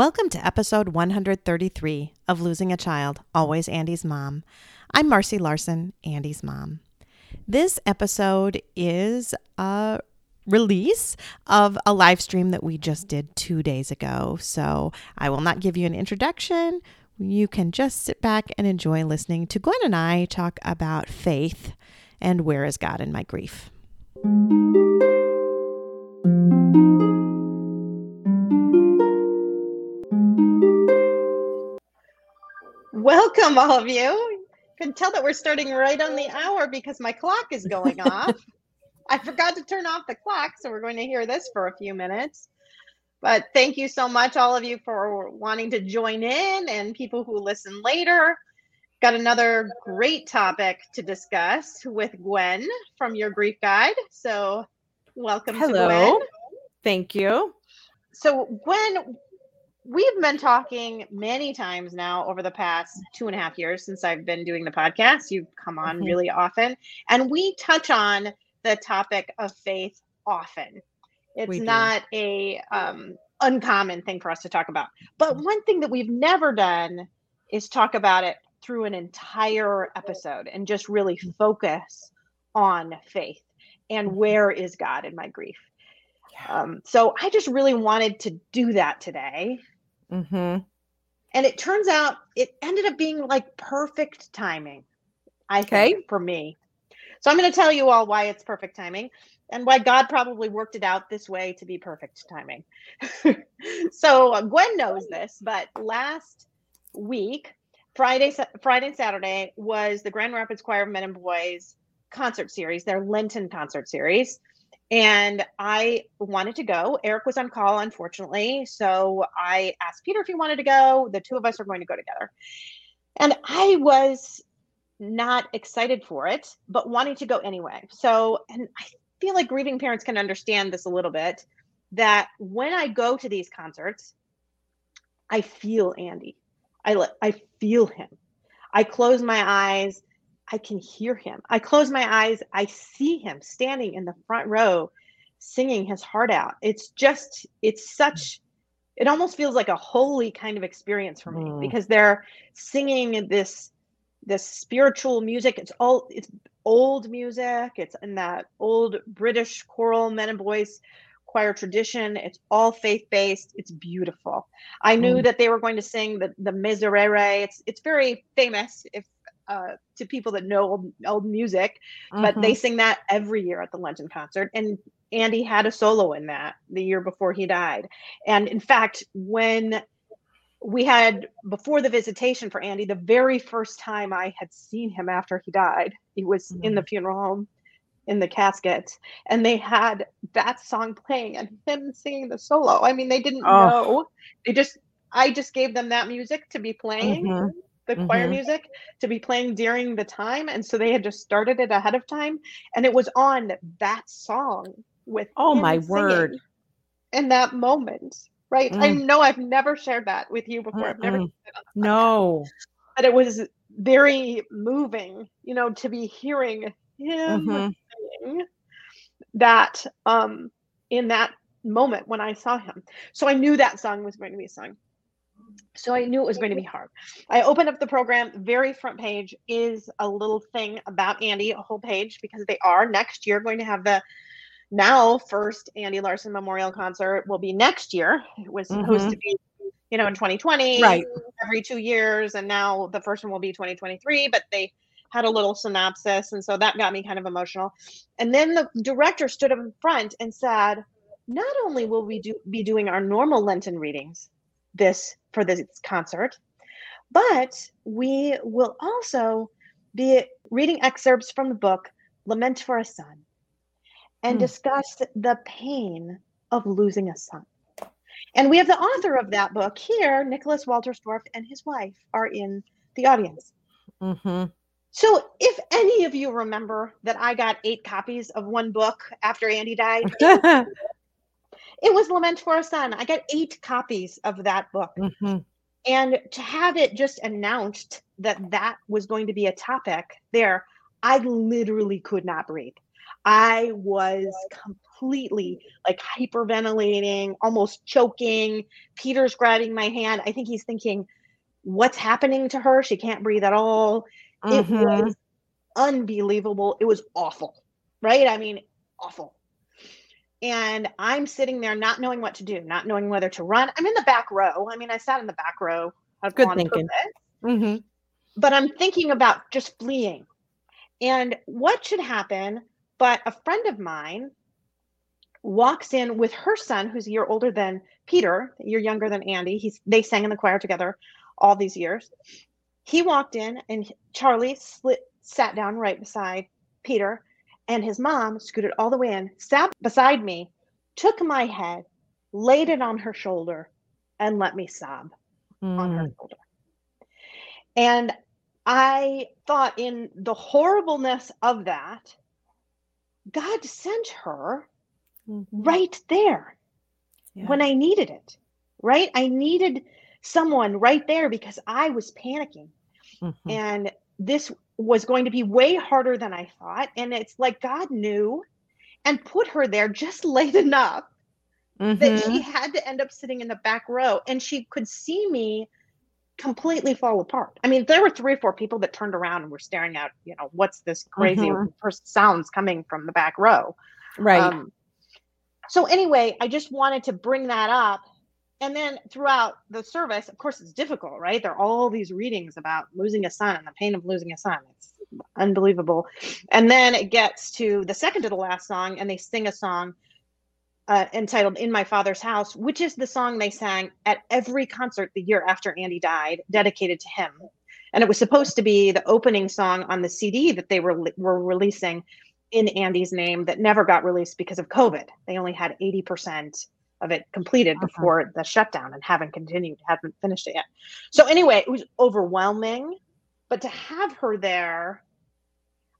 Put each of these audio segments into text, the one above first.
Welcome to episode 133 of Losing a Child, Always Andy's Mom. I'm Marcy Larson, Andy's mom. This episode is a release of a live stream that we just did two days ago. So I will not give you an introduction. You can just sit back and enjoy listening to Gwen and I talk about faith and where is God in my grief. Welcome, all of you. You can tell that we're starting right on the hour because my clock is going off. I forgot to turn off the clock, so we're going to hear this for a few minutes. But thank you so much, all of you, for wanting to join in and people who listen later. Got another great topic to discuss with Gwen from your grief guide. So, welcome Hello. to Gwen. Thank you. So, Gwen, we've been talking many times now over the past two and a half years since I've been doing the podcast. You've come on Mhm. really often, and we touch on the topic of faith often. It's not a um, uncommon thing for us to talk about. But one thing that we've never done is talk about it through an entire episode and just really focus on faith and where is God in my grief. Um, so I just really wanted to do that today. Hmm And it turns out it ended up being like perfect timing, I Okay. think, for me. So I'm going to tell you all why it's perfect timing and why God probably worked it out this way to be perfect timing. so Gwen knows this, but last week, Friday, Friday and Saturday was the Grand Rapids Choir of Men and Boys concert series, their Lenten concert series. And I wanted to go. Eric was on call, unfortunately. So I asked Peter if he wanted to go. The two of us are going to go together. And I was not excited for it, but wanting to go anyway. So, and I feel like grieving parents can understand this a little bit that when I go to these concerts, I feel Andy. I I feel him. I close my eyes, I can hear him. I close my eyes, I see him standing in the front row singing his heart out. It's just it's such it almost feels like a holy kind of experience for me Mm. because they're singing this this spiritual music. It's all it's old music. It's in that old British choral men and boys choir tradition. It's all faith based. It's beautiful. I knew Mm. that they were going to sing the the Miserere. It's it's very famous if uh, to people that know old, old music, but Mm-hmm. they sing that every year at the Lenten concert. And Andy had a solo in that the year before he died. And in fact, when we had before the visitation for Andy, the very first time I had seen him after he died, he was in the funeral home in the casket, and they had that song playing and him singing the solo. I mean, they didn't Oh. know. They just I just gave them that music to be playing Mhm. The choir Mhm. music to be playing during the time and so they had just started it ahead of time and it was on that song with Oh, my word. in that moment right i Mm. know i've never shared that with you before i've never No. but it was very moving you know to be hearing him Mhm. sing that um in that moment when i saw him so i knew that song was going to be sung so I knew it was going to be hard. I opened up the program. Very front page is a little thing about Andy, a whole page, because they are next year going to have the now first Andy Larson Memorial Concert will be next year. It was supposed Mhm. to be, you know, in 2020, Right. every two years, and now the first one will be 2023. But they had a little synopsis, and so that got me kind of emotional. And then the director stood up in front and said, "Not only will we do be doing our normal Lenten readings this for this concert, but we will also be reading excerpts from the book Lament for a Son. and Mm. discuss the pain of losing a son. And we have the author of that book here, Nicholas Wolterstorff, and his wife are in the audience. Mm-hmm. So, if any of you remember that I got eight copies of one book after Andy died, it was Lament for a Son. I got eight copies of that book. mm-hmm. And to have it just announced that that was going to be a topic there, I literally could not breathe. I was completely like hyperventilating, almost choking. Peter's grabbing my hand. I think he's thinking, What's happening to her? She can't breathe at all. It Mhm. was unbelievable. It was awful, right? I mean, awful. And I'm sitting there not knowing what to do, not knowing whether to run. I'm in the back row. I mean, I sat in the back row on Good thinking. Mm-hmm. but I'm thinking about just fleeing. And what should happen? But a friend of mine walks in with her son, who's a year older than Peter, a year younger than Andy. He's they sang in the choir together all these years. He walked in, and Charlie slit, sat down right beside Peter, and his mom scooted all the way in, sat beside me, took my head, laid it on her shoulder, and let me sob on her Mm. shoulder. And I thought, in the horribleness of that, God sent her Mhm. right there Yeah. when I needed it, right? I needed someone right there because I was panicking. Mhm. And this was going to be way harder than I thought. And it's like God knew and put her there just late enough that Mhm. she had to end up sitting in the back row and she could see me completely fall apart. I mean, there were three or four people that turned around and were staring at, you know, what's this crazy Mhm. pers- sounds coming from the back row. Right. Um, so anyway, I just wanted to bring that up. And then throughout the service, of course, it's difficult, right? There are all these readings about losing a son and the pain of losing a son. It's unbelievable. And then it gets to the second to the last song, and they sing a song uh, entitled "In My Father's House," which is the song they sang at every concert the year after Andy died, dedicated to him. And it was supposed to be the opening song on the CD that they were were releasing in Andy's name that never got released because of COVID. They only had 80% of it completed Uh-huh. before the shutdown and haven't continued, haven't finished it yet. So anyway, it was overwhelming, but to have her there,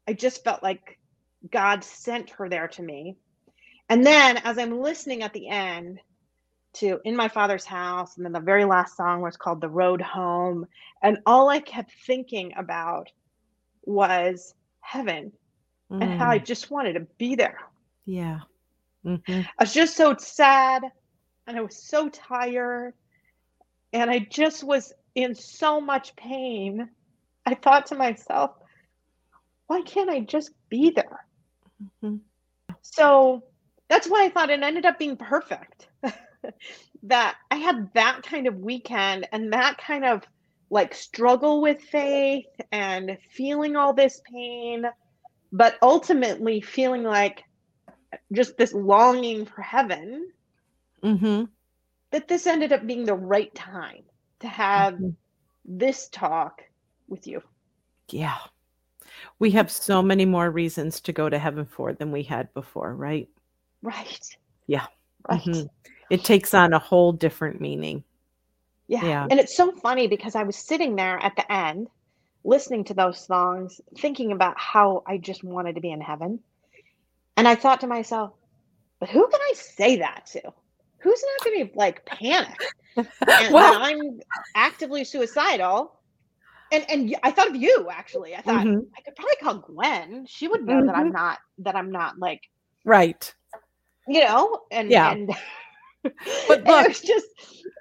I just felt like God sent her there to me. And then as I'm listening at the end to In My Father's House, and then the very last song was called The Road Home, and all I kept thinking about was heaven and how I Mm. just wanted to be there. Yeah. Mhm. I was just so sad and I was so tired and I just was in so much pain. I thought to myself, why can't I just be there? Mhm. So that's why I thought it ended up being perfect. that I had that kind of weekend and that kind of like struggle with faith and feeling all this pain, but ultimately feeling like just this longing for heaven Mhm. that this ended up being the right time to have Mhm. this talk with you. Yeah. We have so many more reasons to go to heaven for than we had before, right? Right. Yeah. Right. Mhm. It takes on a whole different meaning. Yeah. Yeah. And it's so funny because I was sitting there at the end listening to those songs, thinking about how I just wanted to be in heaven. And I thought to myself, but who can I say that to? Who's not going to like panic? And well, I'm actively suicidal. And and I thought of you actually. I thought Mhm. I could probably call Gwen. She would know that I'm Mhm. not that I'm not like right. you know and Yeah. and But and look, it just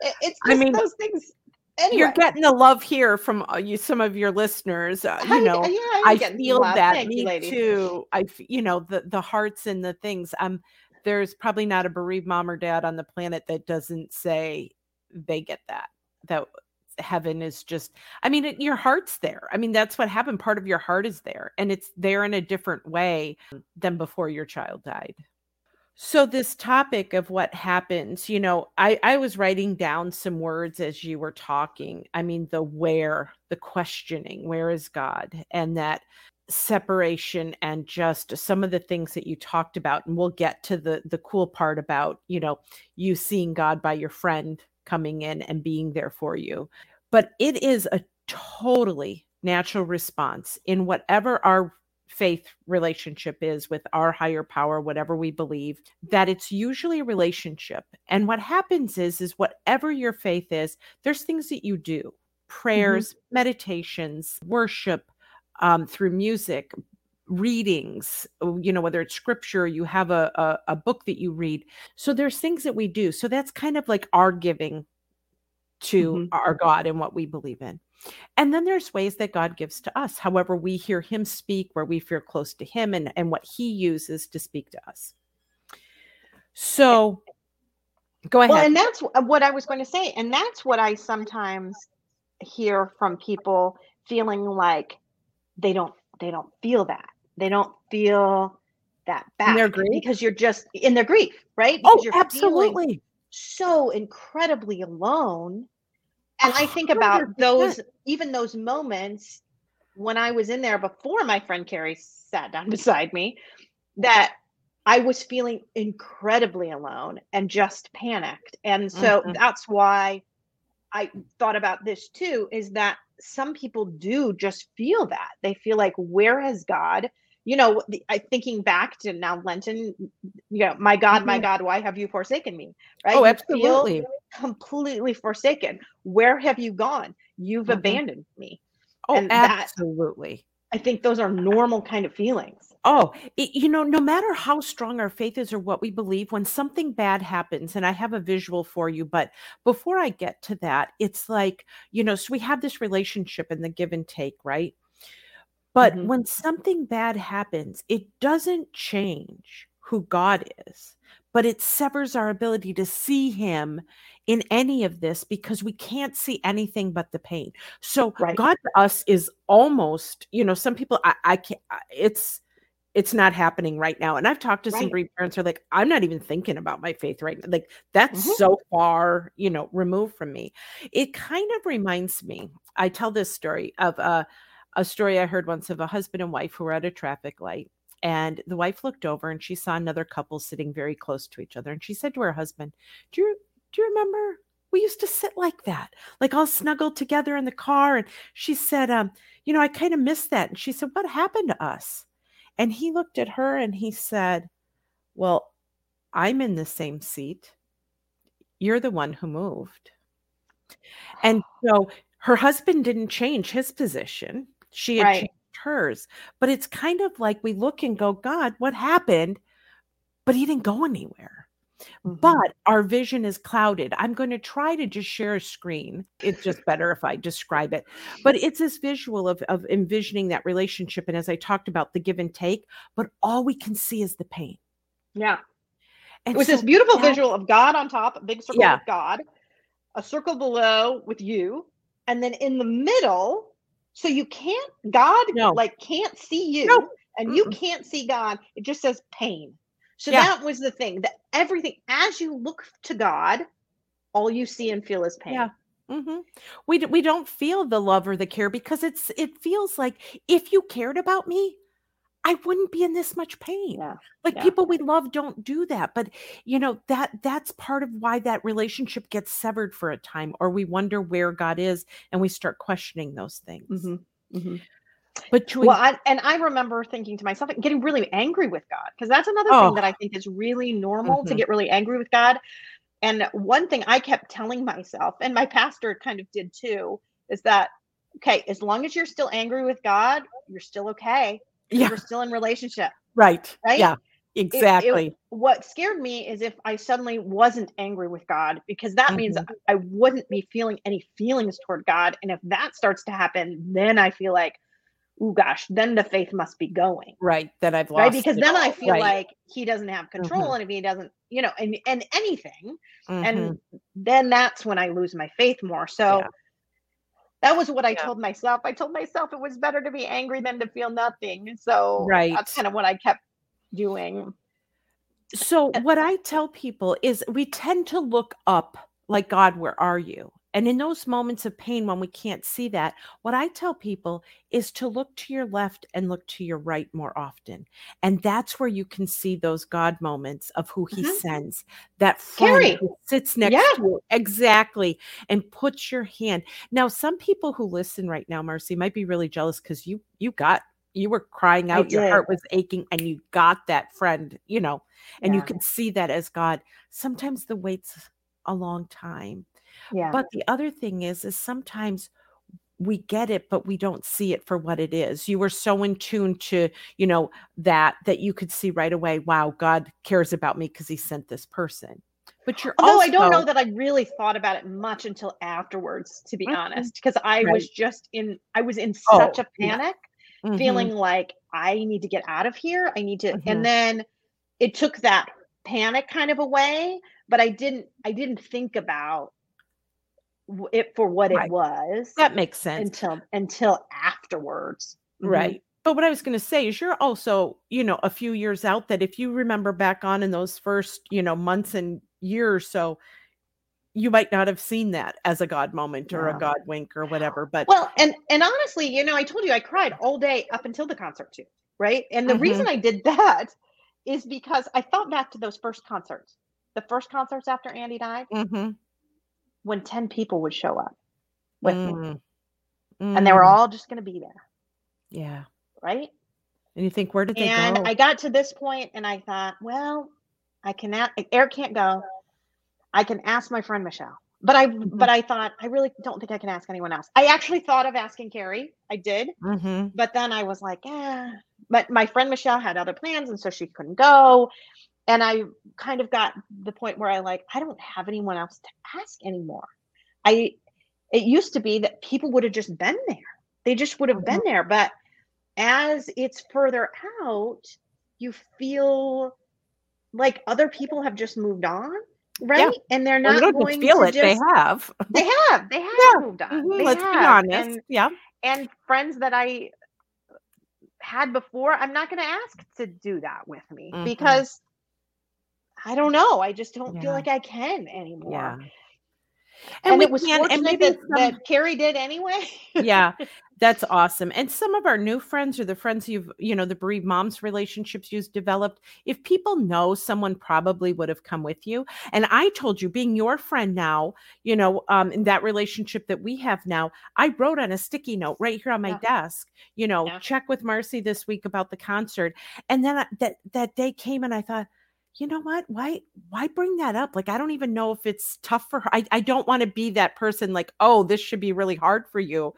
it- it's I mean, those things anyway You're getting the love here from uh, you, some of your listeners. Uh, I- you know, yeah, I'm I feel that. Thank you, Me ladies. too. I, you know, the the hearts and the things. Um, there's probably not a bereaved mom or dad on the planet that doesn't say they get that. That heaven is just. I mean, it, your heart's there. I mean, that's what happened. Part of your heart is there, and it's there in a different way than before your child died. So this topic of what happens, you know, I I was writing down some words as you were talking. I mean, the where, the questioning, where is God? And that separation and just some of the things that you talked about and we'll get to the the cool part about you know you seeing god by your friend coming in and being there for you but it is a totally natural response in whatever our faith relationship is with our higher power whatever we believe that it's usually a relationship. And what happens is is whatever your faith is there's things that you do prayers mm-hmm. meditations worship um, through music readings oh, you know whether it's scripture you have a, a, a book that you read. So there's things that we do. So that's kind of like our giving to mm-hmm. our god and what we believe in. And then there's ways that god gives to us however we hear him speak where we feel close to him and, and what he uses to speak to us. So go ahead. well and that's what i was going to say and that's what i sometimes hear from people feeling like they don't they don't feel that they don't feel that back in their grief? because you're just in their grief right? Because oh absolutely so incredibly alone and i think about 100%. those even those moments when i was in there before my friend carrie sat down beside me that i was feeling incredibly alone and just panicked and so mm-hmm. that's why i thought about this too is that some people do just feel that they feel like where has god you know the, I, thinking back to now lenten you know my god my mm-hmm. god why have you forsaken me right? Oh absolutely. completely forsaken. Where have you gone? You've mm-hmm. abandoned me. Oh and absolutely. That, i think those are normal kind of feelings. Oh, it, you know, no matter how strong our faith is or what we believe, when something bad happens, and I have a visual for you, but before I get to that, it's like, you know, so we have this relationship and the give and take, right? But mm-hmm. when something bad happens, it doesn't change who God is, but it severs our ability to see Him in any of this because we can't see anything but the pain. So right. God to us is almost, you know, some people, I, I can't, it's, it's not happening right now. And I've talked to right. some Greek parents who are like, I'm not even thinking about my faith right now. Like that's mm-hmm. so far, you know, removed from me. It kind of reminds me, I tell this story of a, a story I heard once of a husband and wife who were at a traffic light. And the wife looked over and she saw another couple sitting very close to each other. And she said to her husband, Do you do you remember we used to sit like that, like all snuggled together in the car? And she said, um, you know, I kind of miss that. And she said, What happened to us? And he looked at her and he said, Well, I'm in the same seat. You're the one who moved. And so her husband didn't change his position. She had right. changed hers. But it's kind of like we look and go, God, what happened? But he didn't go anywhere. Mm-hmm. But our vision is clouded. I'm going to try to just share a screen. It's just better if I describe it. But it's this visual of, of envisioning that relationship. And as I talked about, the give and take, but all we can see is the pain. Yeah. And it was so this beautiful that, visual of God on top, a big circle yeah. with God, a circle below with you, and then in the middle, so you can't, God no. like can't see you, no. and you can't see God. It just says pain. So yeah. that was the thing that everything, as you look to God, all you see and feel is pain. Yeah. Mm-hmm. We we don't feel the love or the care because it's it feels like if you cared about me, I wouldn't be in this much pain. Yeah. Like yeah. people we love don't do that, but you know that that's part of why that relationship gets severed for a time, or we wonder where God is, and we start questioning those things. Mm-hmm. Mm-hmm. But well, I, and I remember thinking to myself, getting really angry with God, because that's another oh. thing that I think is really normal mm-hmm. to get really angry with God. And one thing I kept telling myself, and my pastor kind of did too, is that okay, as long as you're still angry with God, you're still okay. Yeah. You're still in relationship. Right. Right. Yeah. Exactly. It, it, what scared me is if I suddenly wasn't angry with God, because that mm-hmm. means I wouldn't be feeling any feelings toward God. And if that starts to happen, then I feel like, oh gosh, then the faith must be going. Right. That I've lost. Right. Because then I feel right. like he doesn't have control. Mm-hmm. And if he doesn't, you know, and and anything, mm-hmm. and then that's when I lose my faith more. So yeah. That was what I yeah. told myself. I told myself it was better to be angry than to feel nothing. So right. that's kind of what I kept doing. So what I tell people is we tend to look up like God, where are you? And in those moments of pain, when we can't see that, what I tell people is to look to your left and look to your right more often. And that's where you can see those God moments of who He Mhm. sends. That friend who sits next Yeah. to you. Exactly. And puts your hand. Now, some people who listen right now, Marcy, might be really jealous because you you got you were crying out, your heart was aching, and you got that friend, you know, and you Yeah. can see that as God. Sometimes the wait's a long time. Yeah. But the other thing is, is sometimes we get it, but we don't see it for what it is. You were so in tune to, you know, that that you could see right away, wow, God cares about me because he sent this person. But you're Although also I don't know that I really thought about it much until afterwards, to be Mhm. honest, because I Right. was just in, I was in Oh, such a yeah. panic, Mhm. feeling like I need to get out of here. I need to, Mhm. and then it took that panic kind of away, but I didn't, I didn't think about it for what Right. it was that makes sense. until until afterwards. Mhm. Right. But what I was going to say is you're also, you know, a few years out that if you remember back on in those first, you know, months and years so, you might not have seen that as a God moment or a God wink or whatever. But Well, and and honestly, you know, I told you I cried all day up until the concert too, right? And the reason I did that is because I thought back to those first concerts, the first concerts after Andy died, Mhm. When ten people would show up with me, Mm. and they were Mm. all just going to be there, yeah. right? And you think, where did they And go? I got to this point, and I thought, well, I can. a- Eric can't go. I can ask my friend Michelle, but I Mm-hmm. but I thought I really don't think I can ask anyone else. I actually thought of asking Carrie. I did. Mhm. but then I was like, yeah. But my friend Michelle had other plans, and so she couldn't go. And I kind of got the point where I like, I don't have anyone else to ask anymore. I it used to be that people would have just been there. They just would have been there. But as it's further out, you feel like other people have just moved on, right? And they're Well, not don't going just feel to it; they have. they have they have Yeah. moved on. Mhm, Let's be honest. And yeah. and friends that I had before, I'm not going to ask to do that with me Mhm. because I don't know. I just don't Yeah. feel like I can anymore. Yeah. And, we it was can- fortunate maybe that, some- that Carrie did anyway. yeah that's awesome and some of our new friends or the friends you've you know the bereaved moms relationships you've developed if people know someone probably would have come with you and i told you being your friend now you know um in that relationship that we have now i wrote on a sticky note right here on my Yeah. desk you know Yeah. check with marcy this week about the concert and then I, that that day came and i thought you know what why why bring that up like i don't even know if it's tough for her i, I don't want to be that person like oh this should be really hard for you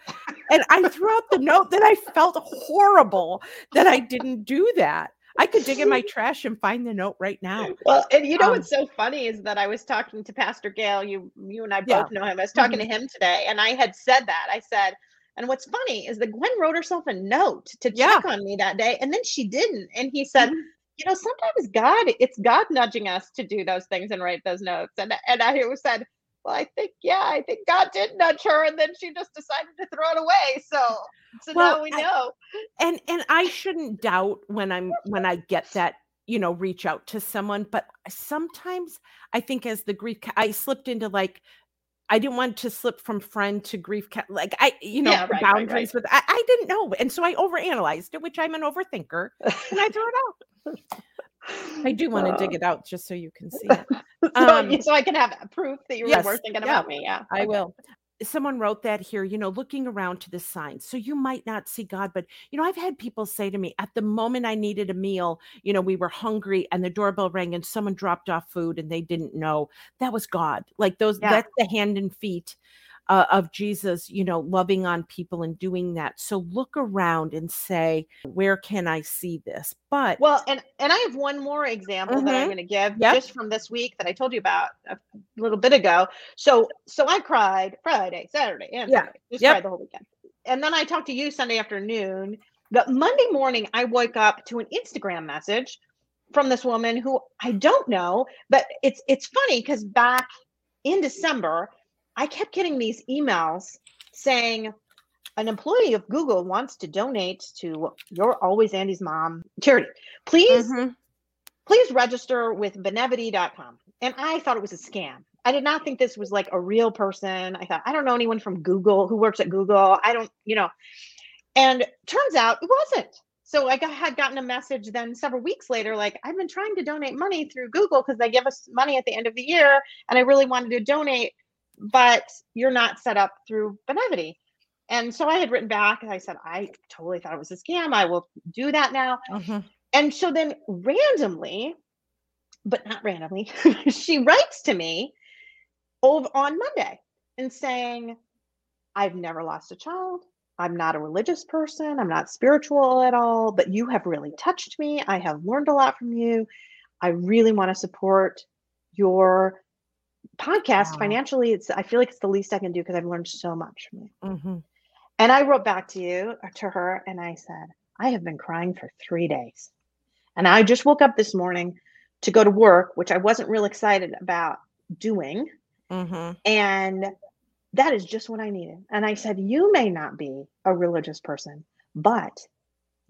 and i threw out the note that i felt horrible that i didn't do that i could dig in my trash and find the note right now Well, and you know Um, what's so funny is that I was talking to Pastor Gail. You, you and I Yeah. both know him. I was talking Mhm. to him today, and I had said that. I said, and what's funny is that Gwen wrote herself a note to Yeah. check on me that day, and then she didn't. And he said, Mhm. You know, sometimes God, it's God nudging us to do those things and write those notes. And and I always said, well, I think yeah, I think God did nudge her, and then she just decided to throw it away. So so Well, now we I- know. and and i shouldn't doubt when i'm when i get that you know reach out to someone but sometimes i think as the grief i slipped into like i didn't want to slip from friend to grief ca- like i you know Yeah, right, right, boundaries with I, I didn't know and so i overanalyzed it which i'm an overthinker and i threw it out i do want to dig it out just so you can see it so, um, so I can have proof that you yes, were thinking yeah, about me. Yeah, I okay. will. Someone wrote that here, you know, looking around to the signs. So you might not see God, but, you know, I've had people say to me at the moment I needed a meal, you know, we were hungry and the doorbell rang and someone dropped off food and they didn't know that was God. Like those, Yeah. that's the hand and feet uh, of Jesus, you know, loving on people and doing that. So look around and say, where can I see this? But Well, and and I have one more example that I'm Mhm. going to give Yep. just from this week that I told you about a little bit ago. So so I cried Friday, Saturday, and Yeah. Sunday. Just Yep. cried the whole weekend. And then I talked to you Sunday afternoon. But Monday morning, I woke up to an Instagram message from this woman who I don't know, but it's it's funny because back in December, I kept getting these emails saying an employee of Google wants to donate to your Always Andy's Mom charity. Please Mhm. please register with benevity.com. And I thought it was a scam. I did not think this was like a real person. I thought, I don't know anyone from Google who works at Google. I don't, you know. And turns out it wasn't. So I got, had gotten a message then several weeks later, like, I've been trying to donate money through Google because they give us money at the end of the year. And I really wanted to donate, but you're not set up through Benevity. And so I had written back and I said, I totally thought it was a scam. I will do that now. Mhm. And so then randomly, but not randomly, she writes to me over on Monday and saying, I've never lost a child. I'm not a religious person. I'm not spiritual at all, but you have really touched me. I have learned a lot from you. I really want to support your podcast Wow. financially. It's I feel like it's the least I can do because I've learned so much from you. Mhm. And I wrote back to you, uh, to her, and I said, I have been crying for three days. And I just woke up this morning to go to work, which I wasn't real excited about doing. Mhm. And that is just what I needed. And I said, You may not be a religious person, but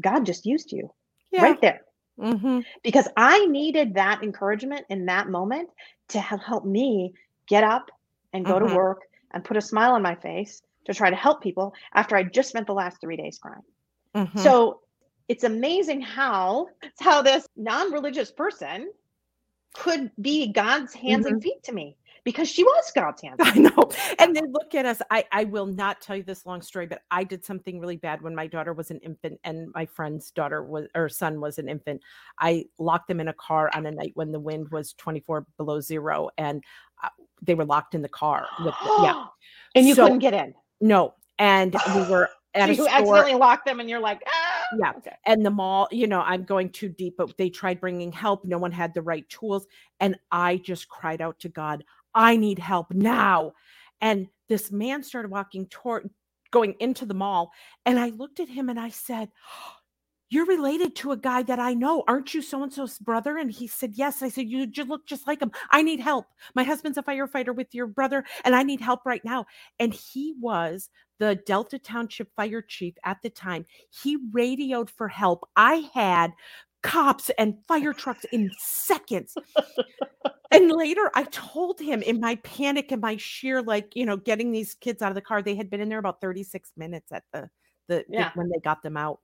God just used you Yeah. right there Mhm. because I needed that encouragement in that moment to have help me get up and go Mhm. to work and put a smile on my face to try to help people after I just spent the last three days crying. Mhm. So it's amazing how how this non-religious person could be God's hands and feet to me because she was God's hands. I know. And they look at us. I, I will not tell you this long story, but I did something really bad when my daughter was an infant and my friend's daughter was or son was an infant. I locked them in a car on a night when the wind was 24 below zero and uh, they were locked in the car. With yeah. and you So- couldn't get in. No. And we were at So you store. accidentally locked them and you're like, ah. Yeah. Okay. and the mall, you know, I'm going too deep, but they tried bringing help. No one had the right tools. And I just cried out to God, I need help now. And this man started walking toward, going into the mall. And I looked at him and I said, You're related to a guy that I know. Aren't you so and so's brother? And he said, Yes. I said, You just look just like him. I need help. My husband's a firefighter with your brother, and I need help right now. And he was the Delta Township fire chief at the time. He radioed for help. I had cops and fire trucks in seconds. and later I told him in my panic and my sheer, like, you know, getting these kids out of the car, they had been in there about 36 minutes at the, the, the- Yeah. when they got them out.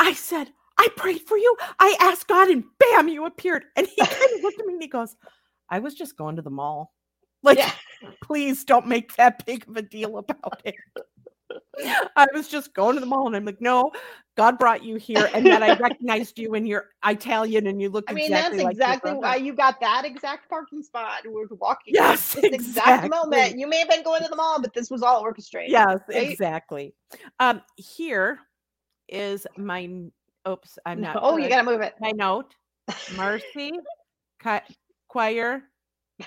I said, I prayed for you. I asked God, and bam, you appeared. And he kind of looked at me and he goes, I was just going to the mall. Like, Yeah. please don't make that big of a deal about it. I was just going to the mall and I'm like, no, God brought you here. And then I recognized you and you're Italian and you look I mean, exactly that's like exactly brother." why you got that exact parking spot. We were walking. Yes, this exact moment. exactly. You may have been going to the mall, but this was all orchestrated. Yes, right? exactly. Um, here is my oops, I'm not Oh, you got to move it. my note. Marcy, choir.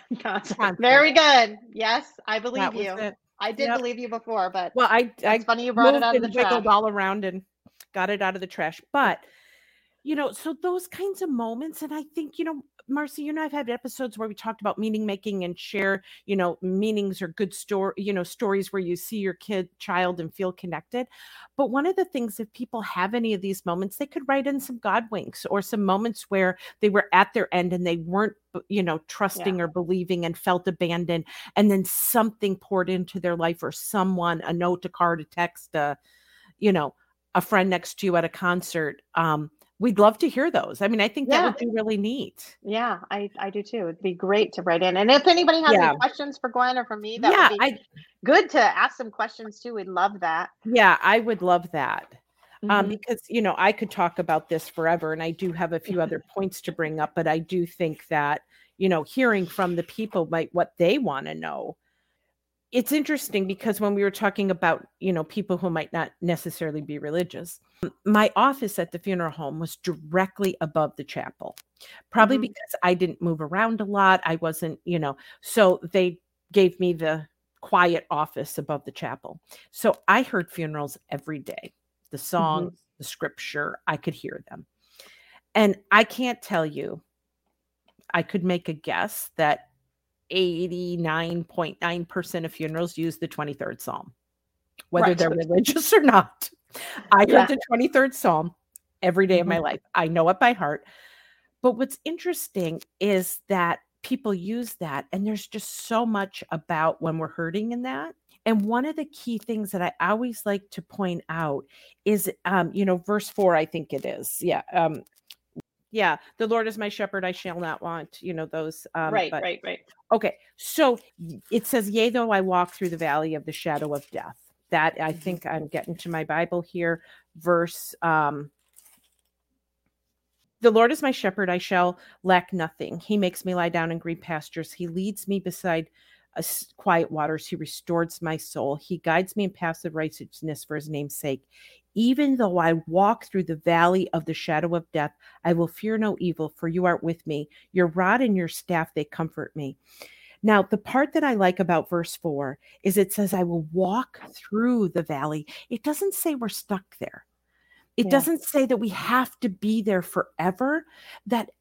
Concert. Very good. Yes, I believe you. it. I did Yep. believe you before, but Well, I I it's funny you brought it out of the trash. all around and got it out of the trash. But you know, so those kinds of moments, and I think you know, Marcy, you and I've had episodes where we talked about meaning making and share, you know, meanings or good story, you know, stories where you see your kid, child, and feel connected. But one of the things, if people have any of these moments, they could write in some God winks or some moments where they were at their end and they weren't, you know, trusting or believing and felt abandoned, and then something poured into their life or someone, a note, a card, a text, a, you know, a friend next to you at a concert. Um, we'd love to hear those. I mean, I think that would be really neat. Yeah, I, I do too. It'd be great to write in. And if anybody has Yeah. any questions for Gwen or for me, that yeah, would be I good to ask some questions too. We'd love that. yeah, I would love that. um, Mhm. because you know I could talk about this forever, and I do have a few other points to bring up, but I do think that you know hearing from the people might what they want to know. It's interesting because when we were talking about you know people who might not necessarily be religious, my office at the funeral home was directly above the chapel, probably Mhm. because I didn't move around a lot. I wasn't you know so they gave me the quiet office above the chapel. So I heard funerals every day the songs, the scripture, I could hear them. And I can't tell you, I could make a guess that 89.9% of funerals use the 23rd Psalm, whether Right. they're religious or not. I heard the 23rd Psalm every day of my Mhm. life. I know it by heart. But what's interesting is that people use that and there's just so much about when we're hurting in that and one of the key things that i always like to point out is um you know verse 4 i think it is yeah um yeah the lord is my shepherd i shall not want you know those um right, but- right, right. okay so it says yea though i walk through the valley of the shadow of death that i Mhm. think i'm getting to my bible here verse um the Lord is my shepherd, I shall lack nothing. He makes me lie down in green pastures. He leads me beside uh, quiet waters. He restores my soul. He guides me in paths of righteousness for his name's sake. Even though I walk through the valley of the shadow of death, I will fear no evil, for you are with me. Your rod and your staff, they comfort me. Now, the part that I like about verse four is it says, I will walk through the valley. It doesn't say we're stuck there. It Yeah. doesn't say that we have to be there forever, that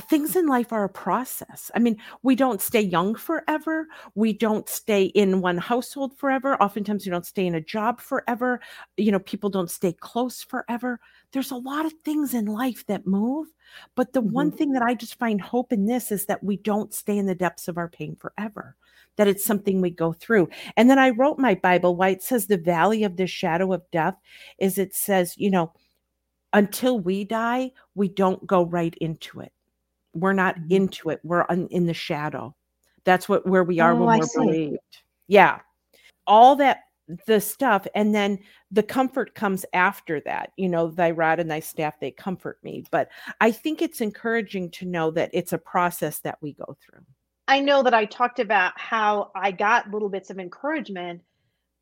things in life are a process. I mean, we don't stay young forever. We don't stay in one household forever. Oftentimes, we don't stay in a job forever. You know, people don't stay close forever. There's a lot of things in life that move. But the one mm-hmm. thing that I just find hope in this is that we don't stay in the depths of our pain forever, that it's something we go through. And then I wrote my Bible why it says the valley of the shadow of death is it says, you know, until we die, we don't go right into it. We're not Mhm. into it. We're un, in the shadow. That's what where we are Oh, when I we're see. bereaved. Yeah. All that the stuff and then the comfort comes after that you know thy rod and thy staff they comfort me but i think it's encouraging to know that it's a process that we go through I know that I talked about how I got little bits of encouragement,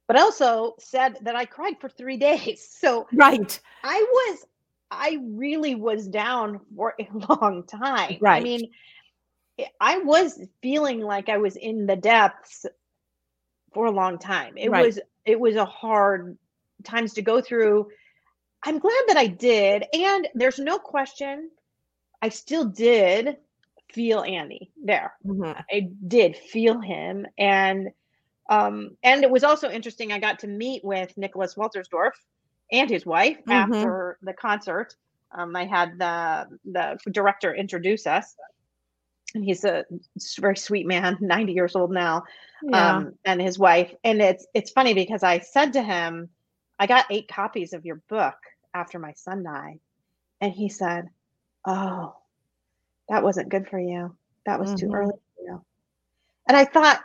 but also said that I cried for three days. So right I was, I really was down for a long time. Right. I mean, I- I was feeling like I was in the depths for a long time. It Right. was, it was a hard times to go through. I'm glad that I did. And there's no question, I still did feel Andy there. Mhm. I did feel him and um and it was also interesting I got to meet with Nicholas Wolterstorff and his wife Mhm. after the concert. Um I had the the director introduce us and he's a very sweet man, 90 years old now. yeah Um and his wife and it's it's funny because I said to him I got 8 copies of your book after my son died and he said, "Oh, that wasn't good for you. That was too Mhm. early for you." And I thought,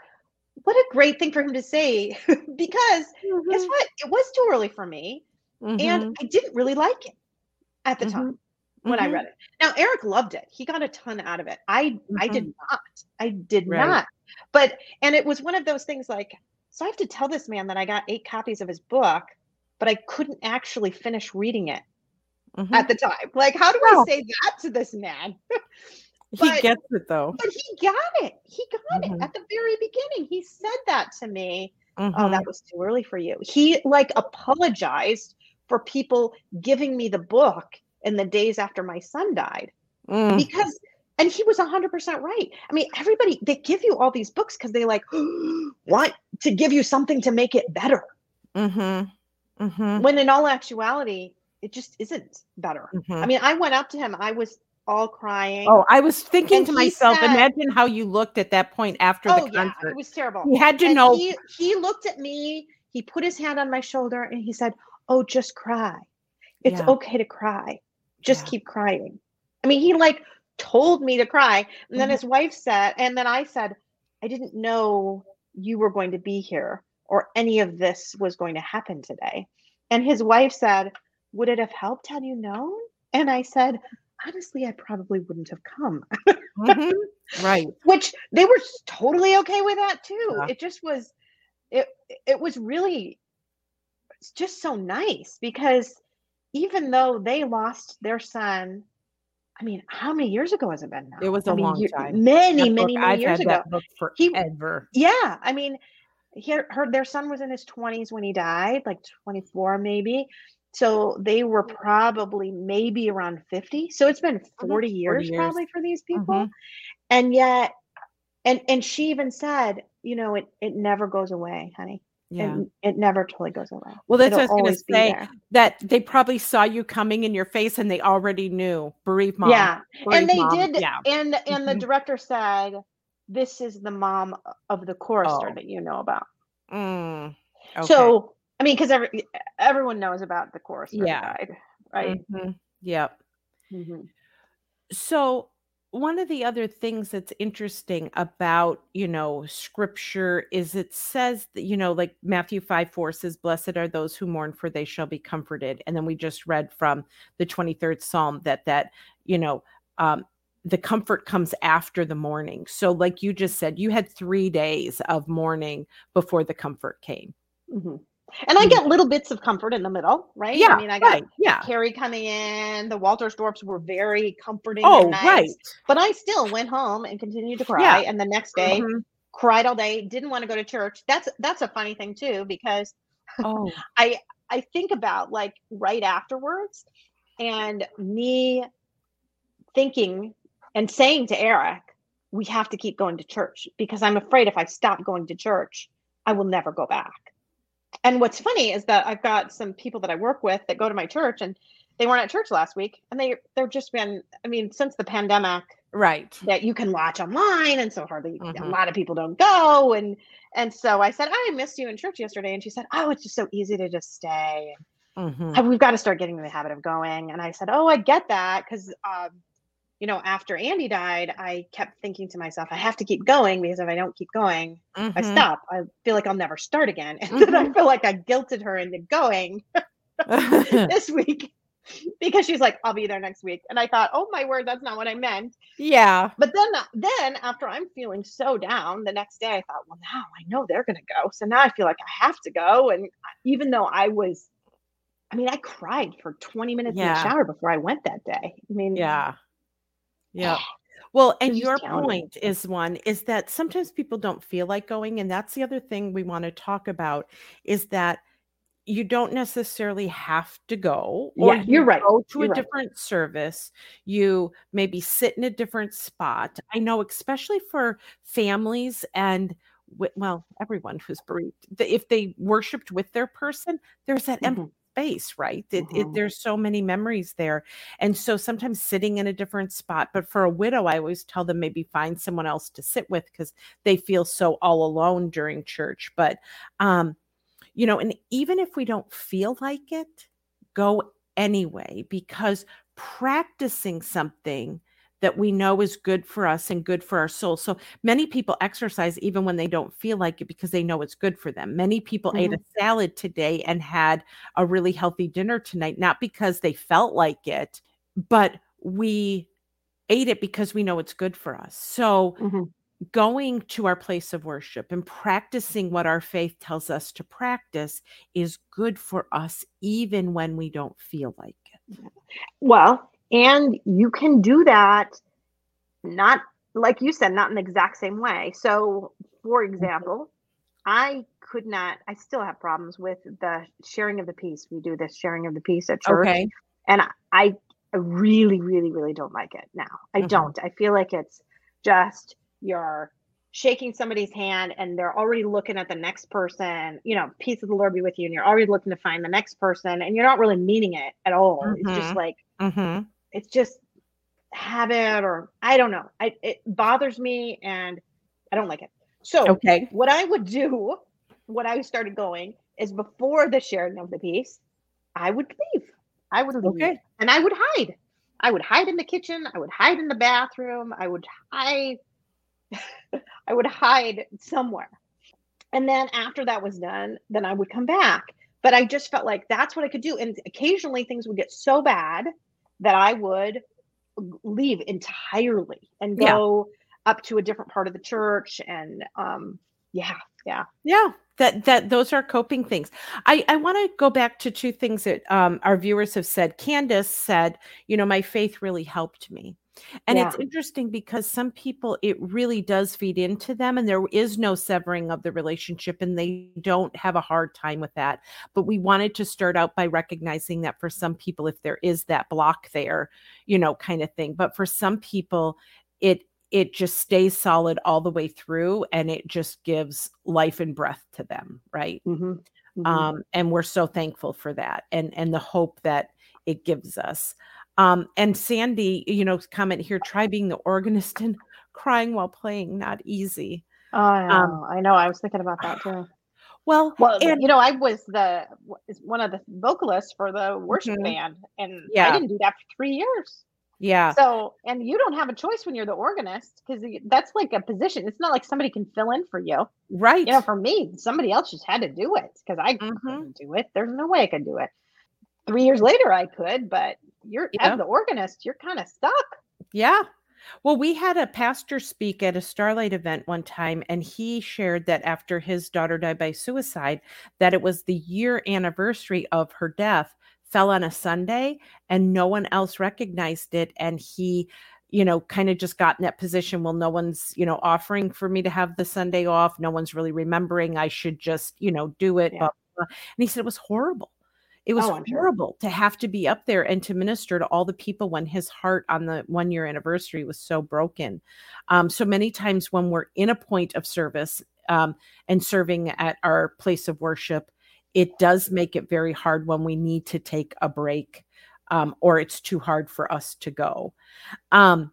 what a great thing for him to say because guess Mhm. what? It was too early for me Mhm. and I didn't really like it at the Mhm. time when I Mhm. read it. Now Eric loved it. He got a ton out of it. I I did not. I did Mm-hmm. Right. not. But and it was one of those things like so I have to tell this man that I got 8 copies of his book, but I couldn't actually finish reading it Mhm. at the time. Like how do I say that to this man? he gets it though But he got it. He got Mhm. it at the very beginning. He said that to me. Oh, Mhm. that was too early for you. He like apologized for people giving me the book in the days after my son died Mm. because and he was 100% right. I mean, everybody they give you all these books cuz they like want to give you something to make it better. Mhm. Mhm. When in all actuality, it just isn't better. I Mhm. mean, I went up to him. I was all crying. Oh, I was thinking And to myself, said- imagine how you looked at that point after oh the yeah, concert. it was terrible. you had to and know. he he looked at me he put his hand on my shoulder and he said oh just cry it's Yeah. okay to cry just Yeah. keep crying i mean he like told me to cry and then Mhm. his wife said and then i said i didn't know you were going to be here or any of this was going to happen today and his wife said would it have helped had you known and i said honestly i probably wouldn't have come Mhm. Right. which they were totally okay with that too. Yeah. It just was it it was really it's just so nice because even though they lost their son, I mean, how many years ago has it been now? It was I a mean, long time. Many, That book, many, many I've years had ago. that book He- forever. Yeah, I mean, he heard their son was in his 20s when he died, like 24 maybe. So they were probably maybe around 50. So it's been 40 years, years. probably for these people Mhm. and yet and and she even said you know it it never goes away honey Yeah. and it never totally goes away. Well, that's It'll what I was going to say. That they probably saw you coming in your face and they already knew bereaved mom. Yeah, and they mom. did. Yeah. And and the Mhm. director said, "This is the mom of the chorister Oh. that you know about." Mm, okay. So I mean, because every everyone knows about the chorister Yeah. died, right? Mhm. Yep. Mhm. So one of the other things that's interesting about you know scripture is it says that you know like matthew 5 4 says blessed are those who mourn for they shall be comforted. And then we just read from the 23rd psalm that that you know um the comfort comes after the mourning. So like you just said you had three days of mourning before the comfort came. Mhm. And I Mhm. get little bits of comfort in the middle, right? yeah I mean, I got right yeah Carrie coming in. The Wolterstorffs were very comforting. oh and nice, right But I still went home and continued to cry. Yeah. And the next day, Mhm. cried all day. Didn't want to go to church. That's that's a funny thing too because oh I I think about like right afterwards and me thinking and saying to Eric, we have to keep going to church because I'm afraid if I stop going to church, I will never go back. And what's funny is that I've got some people that I work with that go to my church and they weren't at church last week and they they've just been I mean since the pandemic right that you can watch online and so hardly a Mhm. lot of people don't go and and so I said I missed you in church yesterday and she said oh it's just so easy to just stay Mhm. we've got to start getting in the habit of going and I said oh I get that because um you know after Andy died I kept thinking to myself I have to keep going because if I don't keep going if I stop I feel like I'll never start again and then I Mhm. feel like I guilted her into going this week because she's like I'll be there next week and I thought oh my word that's not what I meant yeah but then, then after I'm feeling so down, the next day I thought, well, now I know they're going to go. So now I feel like I have to go. And even though I was, I mean, I cried for 20 minutes in the shower before I went that day. I mean, Yeah. Yeah. Well, and your point is one is that sometimes people don't feel like going. And that's the other thing we want to talk about is that you don't necessarily have to go or Yeah, you you're right. go to a You're right. different service you maybe sit in a different spot i know especially for families and well everyone who's bereaved if they worshiped with their person there's that empty Mhm. Space right? It, it, Mhm. there's so many memories there. And so sometimes sitting in a different spot but for a widow i always tell them maybe find someone else to sit with because they feel so all alone during church. But um you know and even if we don't feel like it go anyway because practicing something that we know is good for us and good for our soul. So many people exercise even when they don't feel like it because they know it's good for them. Many people ate a salad today and had a really healthy dinner tonight, not because they felt like it, but we ate it because we know it's good for us. So Mhm. going to our place of worship and practicing what our faith tells us to practice is good for us even when we don't feel like it. Well, and you can do that not like you said, not in the exact same way. So, for example, I could not, I still have problems with the sharing of the peace. We do this sharing of the peace at church. Okay. and I, I really, really, really don't like it now. I Mhm. don't. I feel like it's just you're shaking somebody's hand and they're already looking at the next person, you know, peace of the Lord be with you, and you're already looking to find the next person and you're not really meaning it at all. It's just Mhm. like Mm-hmm. It's just habit or I don't know. I it bothers me and I don't like it. So Okay. what I would do, what I started going is before the sharing of the peace, I would leave. I would leave Okay. and I would hide. I would hide in the kitchen. I would hide in the bathroom. I would hide. I would hide somewhere. And then after that was done, then I would come back. But I just felt like that's what I could do. And occasionally things would get so bad that I would leave entirely and Yeah. go up to a different part of the church. And um, yeah, yeah. Yeah, that that those are coping things. I I want to go back to two things that um, our viewers have said. Candace said, you know, my faith really helped me. And it's interesting because some people it really does feed into them and there is no severing of the relationship and they don't have a hard time with that. But we wanted to start out by recognizing that for some people if there is that block there, you know, kind of thing. But for some people it it just stays solid all the way through and it just gives life and breath to them right Mm-hmm. Mhm. um, and we're so thankful for that and and the hope that it gives us um, and sandy you know comment here try being the organist and crying while playing not easy Oh, I know. um, I know. I was thinking about that too. well Well, and you know, I was the one of the vocalists for the worship Mhm. band, and Yeah. I didn't do that for three years. Yeah So, and you don't have a choice when you're the organist because that's like a position. It's not like somebody can fill in for you. right You know, for me, somebody else just had to do it because I Mhm. couldn't do it. There's no way I could do it. Three years later, I could, but you're Yeah. as the organist, you're kind of stuck. Yeah. Well, we had a pastor speak at a Starlight event one time, and he shared that after his daughter died by suicide, that it was the year anniversary of her death fell on a Sunday, and no one else recognized it. And he, you know, kind of just got in that position. Well, no one's, you know, offering for me to have the Sunday off. No one's really remembering. I should just, you know, do it. Yeah. blah, blah. And he said it was horrible. It was Oh, I'm sure. horrible to have to be up there and to minister to all the people when his heart on the one year anniversary was so broken. Um, so many times when we're in a point of service um, and serving at our place of worship, it does make it very hard when we need to take a break um, or it's too hard for us to go. Um,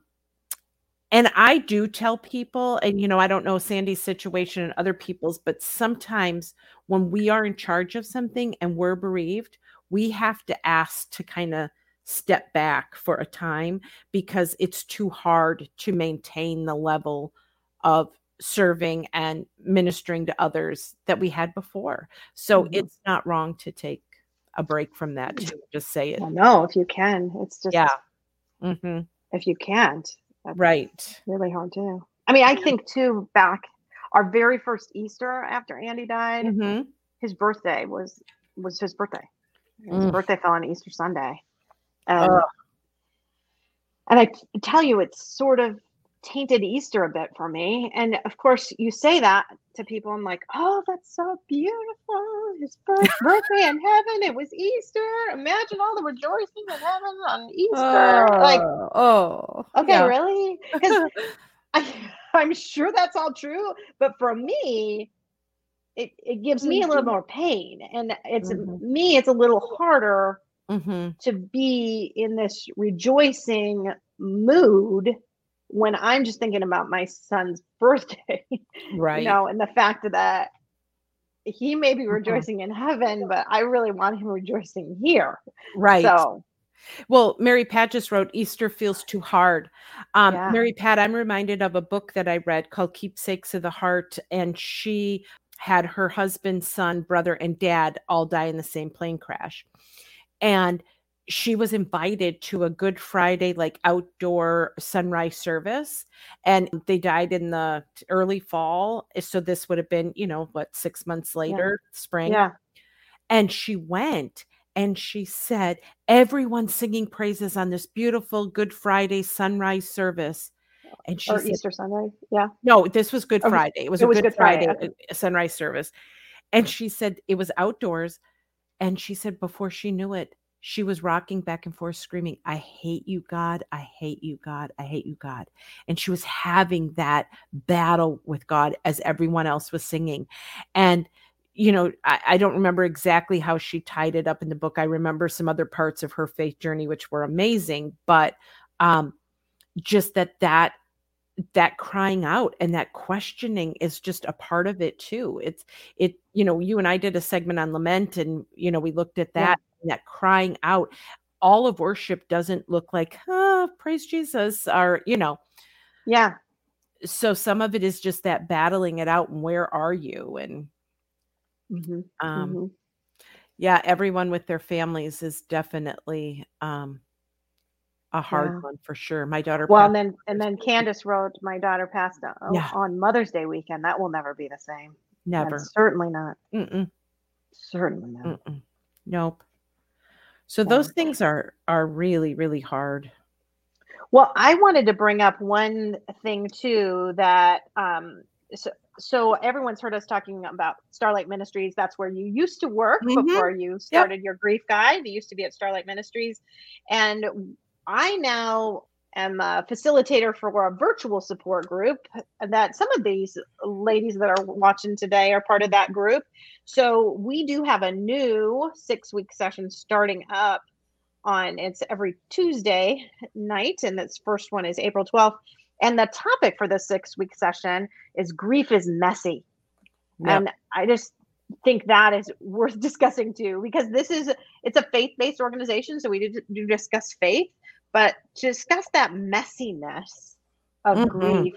and I do tell people, and you know, I don't know Sandy's situation and other people's, but sometimes when we are in charge of something and we're bereaved, we have to ask to kind of step back for a time because it's too hard to maintain the level of serving and ministering to others that we had before. So Mhm. it's not wrong to take a break from that to just say it. Well, no, if you can, it's just Yeah. hmm if you can't, that's Right. really hard too. I mean, I think too back our very first Easter after Andy died, hmm his birthday was was his birthday. His Mm. birthday fell on Easter Sunday, and and I tell you, it's sort of tainted Easter a bit for me. And of course, you say that to people, I'm like, oh, that's so beautiful. His first birthday in heaven. It was Easter. Imagine all the rejoicing in heaven on Easter. like, oh, okay, yeah. really? Because I, I'm sure that's all true, but for me, it, it gives me a little more pain, and it's Mhm. me. It's a little harder hmm to be in this rejoicing mood when I'm just thinking about my son's birthday, right. you know, and the fact that he may be Mhm. rejoicing in heaven, but I really want him rejoicing here. right. So, Well, Mary Pat just wrote Easter feels too hard. Um, Yeah. Mary Pat, I'm reminded of a book that I read called Keepsakes of the Heart, and she had her husband, son, brother, and dad all die in the same plane crash. And she was invited to a Good Friday, like outdoor sunrise service, and they died in the early fall. So this would have been, you know, what, six months later, spring. yeah. And she went and she said, "Everyone singing praises on this beautiful Good Friday sunrise service. And she Or said, Easter Sunday. Yeah. No, this was Good Friday. It was It a was Good, Good Friday, Friday, uh, sunrise service. And she said it was outdoors. And she said before she knew it, she was rocking back and forth, screaming, I hate you, God. I hate you, God. I hate you, God. And she was having that battle with God as everyone else was singing. And you know, I, I don't remember exactly how she tied it up in the book. I remember some other parts of her faith journey, which were amazing, but um, just that that that crying out and that questioning is just a part of it too. It's it, you know, you and I did a segment on lament, and you know, we looked at that that crying out. All of worship doesn't look like, ah, praise Jesus, or you know, Yeah. so some of it is just that battling it out and where are you and hmm um hmm yeah everyone with their families is definitely um a hard Yeah. one for sure my daughter Well, and then and then. Candace wrote, my daughter passed on, Yeah. on Mother's Day weekend. That will never be the same. never That's certainly not. Mm-mm, Certainly not. mm-mm. nope so those things are are really really hard Well, I wanted to bring up one thing too that um so, so everyone's heard us talking about Starlight Ministries. That's where you used to work Mhm. before you started your grief guide. You used to be at Starlight Ministries. And I now am a facilitator for a virtual support group that some of these ladies that are watching today are part of that group. So we do have a new six week session starting up on it's every Tuesday night, and this first one is April 12th. And the topic for the six week session is grief is messy. Yep. And I just think that is worth discussing too, because this is it's a faith based organization. So we do, do discuss faith, but to discuss that messiness of mm-hmm. grief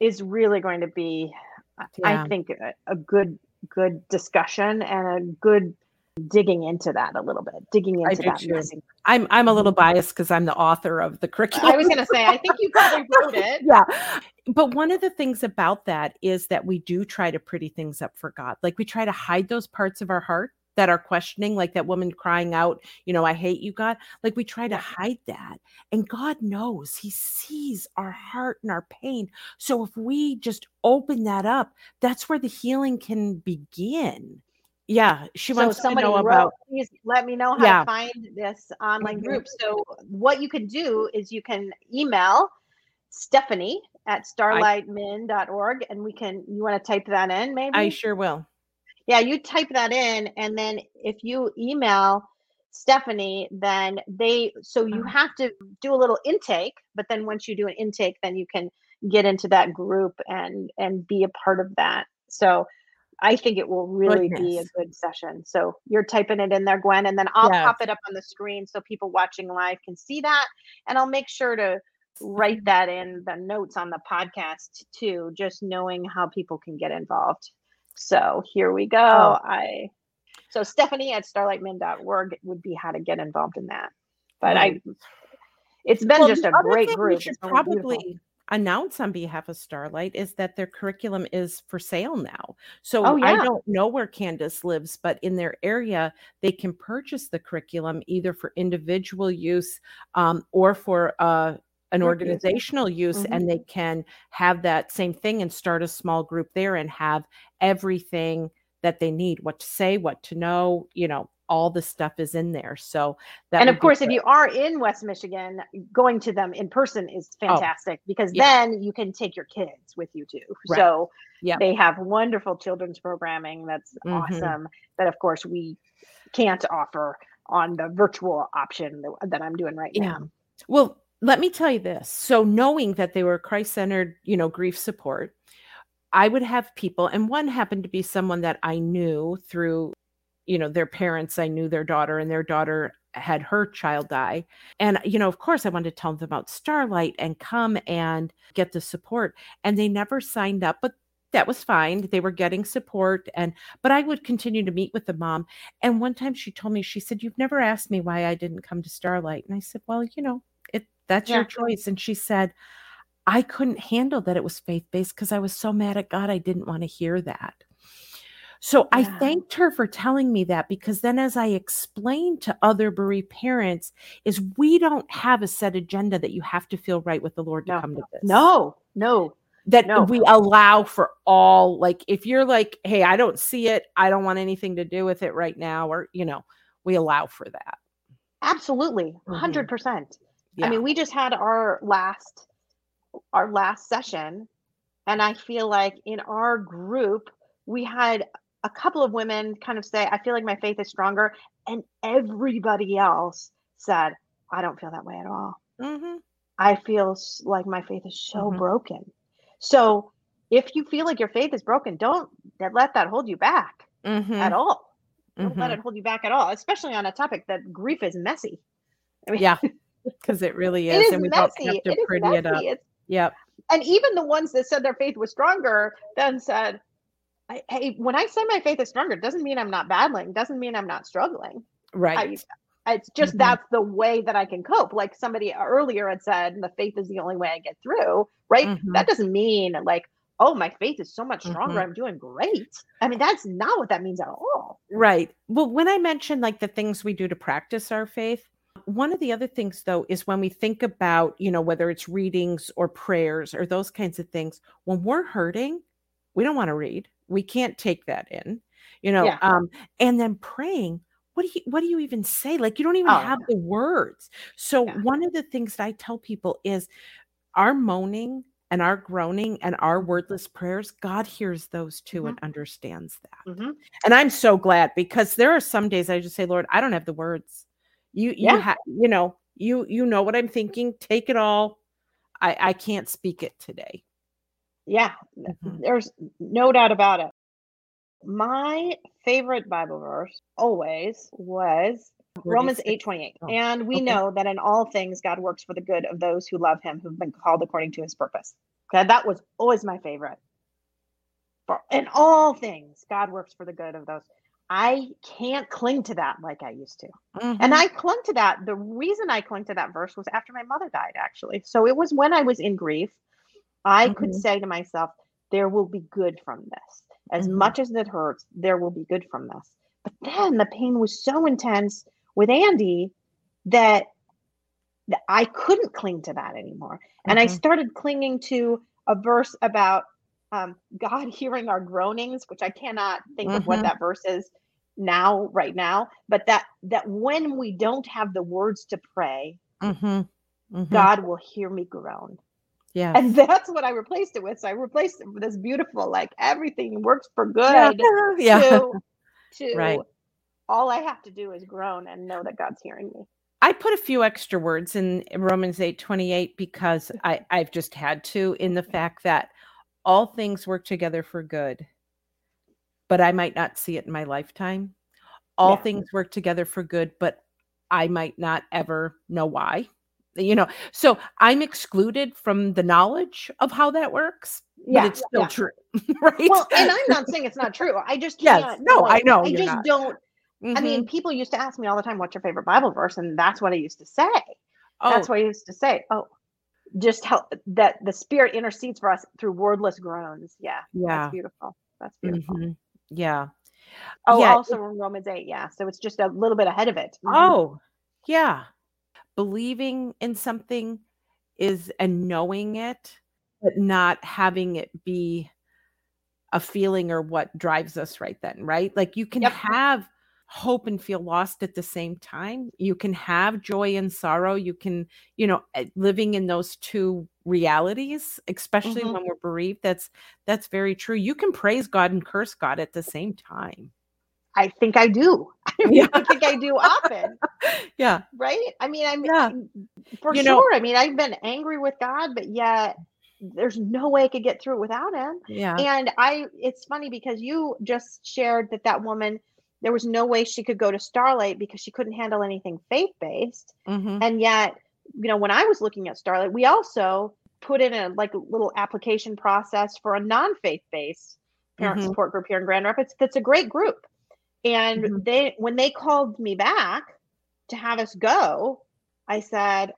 is really going to be, yeah. I think, a, a good good discussion and a good digging into that a little bit, digging into that. Too. I'm I'm a little biased because I'm the author of the curriculum. I was going to say, I think you probably wrote it. yeah, but one of the things about that is that we do try to pretty things up for God. Like we try to hide those parts of our heart that are questioning, like that woman crying out, you know, I hate you, God. Like we try to hide that. And God knows, He sees our heart and our pain. So if we just open that up, that's where the healing can begin. Yeah, she so wants to know wrote, about. Please let me know how yeah. to find this online mm-hmm. group. So what you can do is you can email Stephanie at starlightmin.org and we can you want to type that in maybe? I sure will. Yeah, you type that in and then if you email Stephanie, then they so you uh-huh. have to do a little intake, but then once you do an intake, then you can get into that group and and be a part of that. So I think it will really Goodness. be a good session. So you're typing it in there, Gwen, and then I'll yes. pop it up on the screen so people watching live can see that. And I'll make sure to write that in the notes on the podcast too, just knowing how people can get involved. So here we go. Oh. I so Stephanie at starlightmin.org would be how to get involved in that. But right. I it's been well, just a great group. probably announce on behalf of Starlight is that their curriculum is for sale now. So oh, yeah. I don't know where Candace lives, but in their area, they can purchase the curriculum either for individual use um, or for uh, an organizational use mm-hmm. and they can have that same thing and start a small group there and have everything that they need what to say what to know you know all the stuff is in there. So that and of course, if you are in West Michigan, going to them in person is oh, fantastic oh, because yeah. then you can take your kids with you too. Right. So yeah, they have wonderful children's programming that's mm-hmm. awesome. That of course we can't offer on the virtual option that, that I'm doing right yeah. now. Well, let me tell you this. So knowing that they were Christ-centered, you know, grief support, I would have people, and one happened to be someone that I knew through you know their parents. I knew their daughter and their daughter had her child die. And you know of course i wanted to tell them about starlight and come and get the support and they never signed up but that was fine. They were getting support and but i would continue to meet with the mom. And one time she told me she said you've never asked me why i didn't come to starlight. And i said well you know that's yeah. your choice and she said i couldn't handle that it was faith-based because i was so mad at god i didn't want to hear that so yeah. I thanked her for telling me that because then as I explained to other bereaved parents is we don't have a set agenda that you have to feel right with the Lord to come to this. No, no. That no. we allow for all like if you're like, hey, I don't see it, I don't want anything to do with it right now, or you know, we allow for that. Absolutely. 100 mm-hmm. percent. I mean, we just had our last our last session, and I feel like in our group we had a couple of women kind of say, I feel like my faith is stronger. And everybody else said, I don't feel that way at all. Mm-hmm. I feel like my faith is so mm-hmm. broken. So if you feel like your faith is broken, don't let that hold you back mm-hmm. at all. Don't let mm-hmm. it hold you back at all, especially on a topic that grief is messy. I mean, yeah, because it really is. It is and we messy. don't have to it pretty it up. It's, yep. And even the ones that said their faith was stronger then said, hey, when I say my faith is stronger, it doesn't mean I'm not battling, doesn't mean I'm not struggling. Right. I, it's just mm-hmm. that's the way that I can cope. Like somebody earlier had said, the faith is the only way I get through, right? Mm-hmm. That doesn't mean like, oh, my faith is so much stronger. Mm-hmm. I'm doing great. I mean, that's not what that means at all. Right. Well, when I mentioned like the things we do to practice our faith, one of the other things though is when we think about, you know, whether it's readings or prayers or those kinds of things, when we're hurting, we don't want to read we can't take that in you know yeah. um and then praying what do you what do you even say? Like you don't even Oh, have the words. So Yeah. one of the things that I tell people is our moaning and our groaning and our Mm-hmm. wordless prayers, God hears those too and understands that. Mhm. And I'm so glad because there are some days I just say, Lord, I don't have the words. You you Yeah. have you know, you you know what I'm thinking. Take it all. I I can't speak it today. Yeah, Mhm. there's no doubt about it. My favorite Bible verse always was Romans does it- 8:28. Oh, and we okay. know that in all things God works for the good of those who love him who've been called according to his purpose. Okay, that was always my favorite. For in all things God works for the good of those. I can't cling to that like I used to. And Mhm. I clung to that. The reason I clung to that verse was after my mother died, actually. So it was when I was in grief. I could Mhm. say to myself, there will be good from this. As Mhm. much as it hurts, there will be good from this. But then the pain was so intense with Andy that, that I couldn't cling to that anymore. And I Mhm. started clinging to a verse about um, God hearing our groanings, which I cannot think of what Mhm. that verse is now, right now. But that that when we don't have the words to pray, Mhm. Mhm. God will hear me groan. Yeah. And that's what I replaced it with. So I replaced it with this beautiful, like everything works for Yeah. good yeah. to, to Right. all I have to do is groan and know that God's hearing me. I put a few extra words in Romans 8 28 because I, I've just had to, in the fact that all things work together for good, but I might not see it in my lifetime. All Yeah. things work together for good, but I might not ever know why. You know, so I'm excluded from the knowledge of how that works, Yeah. but it's still yeah. true, right? Well, and I'm not saying it's not true. I just Yes. can't. No, I know I just not. don't. I Mhm. mean, people used to ask me all the time, "What's your favorite Bible verse?" And that's what I used to say. oh, That's what I used to say. Oh, just help that the Spirit intercedes for us through wordless groans. Yeah, yeah. that's beautiful. That's beautiful. mhm, Yeah. Oh, Yeah, also in Romans eight. Yeah, so it's just a little bit ahead of it. Mhm. Oh, yeah. Believing in something is and knowing it, but not having it be a feeling or what drives us right then, right? Like you can Yep. have hope and feel lost at the same time. You can have joy and sorrow. You can, you know, eh, living in those two realities, especially Mhm. when we're bereaved, that's that's very true. You can praise God and curse God at the same time. I think I do. I, mean, Yeah. I think I do often, Yeah. right? I mean, I'm Yeah. for You know- sure. I mean, I've been angry with God, but yet there's no way I could get through it without Him. Yeah. And I, it's funny because you just shared that that woman, there was no way she could go to Starlight because she couldn't handle anything faith based. Mhm. And yet, you know, when I was looking at Starlight, we also put in a like a little application process for a non faith based parent Mhm. support group here in Grand Rapids. That's a great group. And Mhm. they, when they called me back to have us go, I said,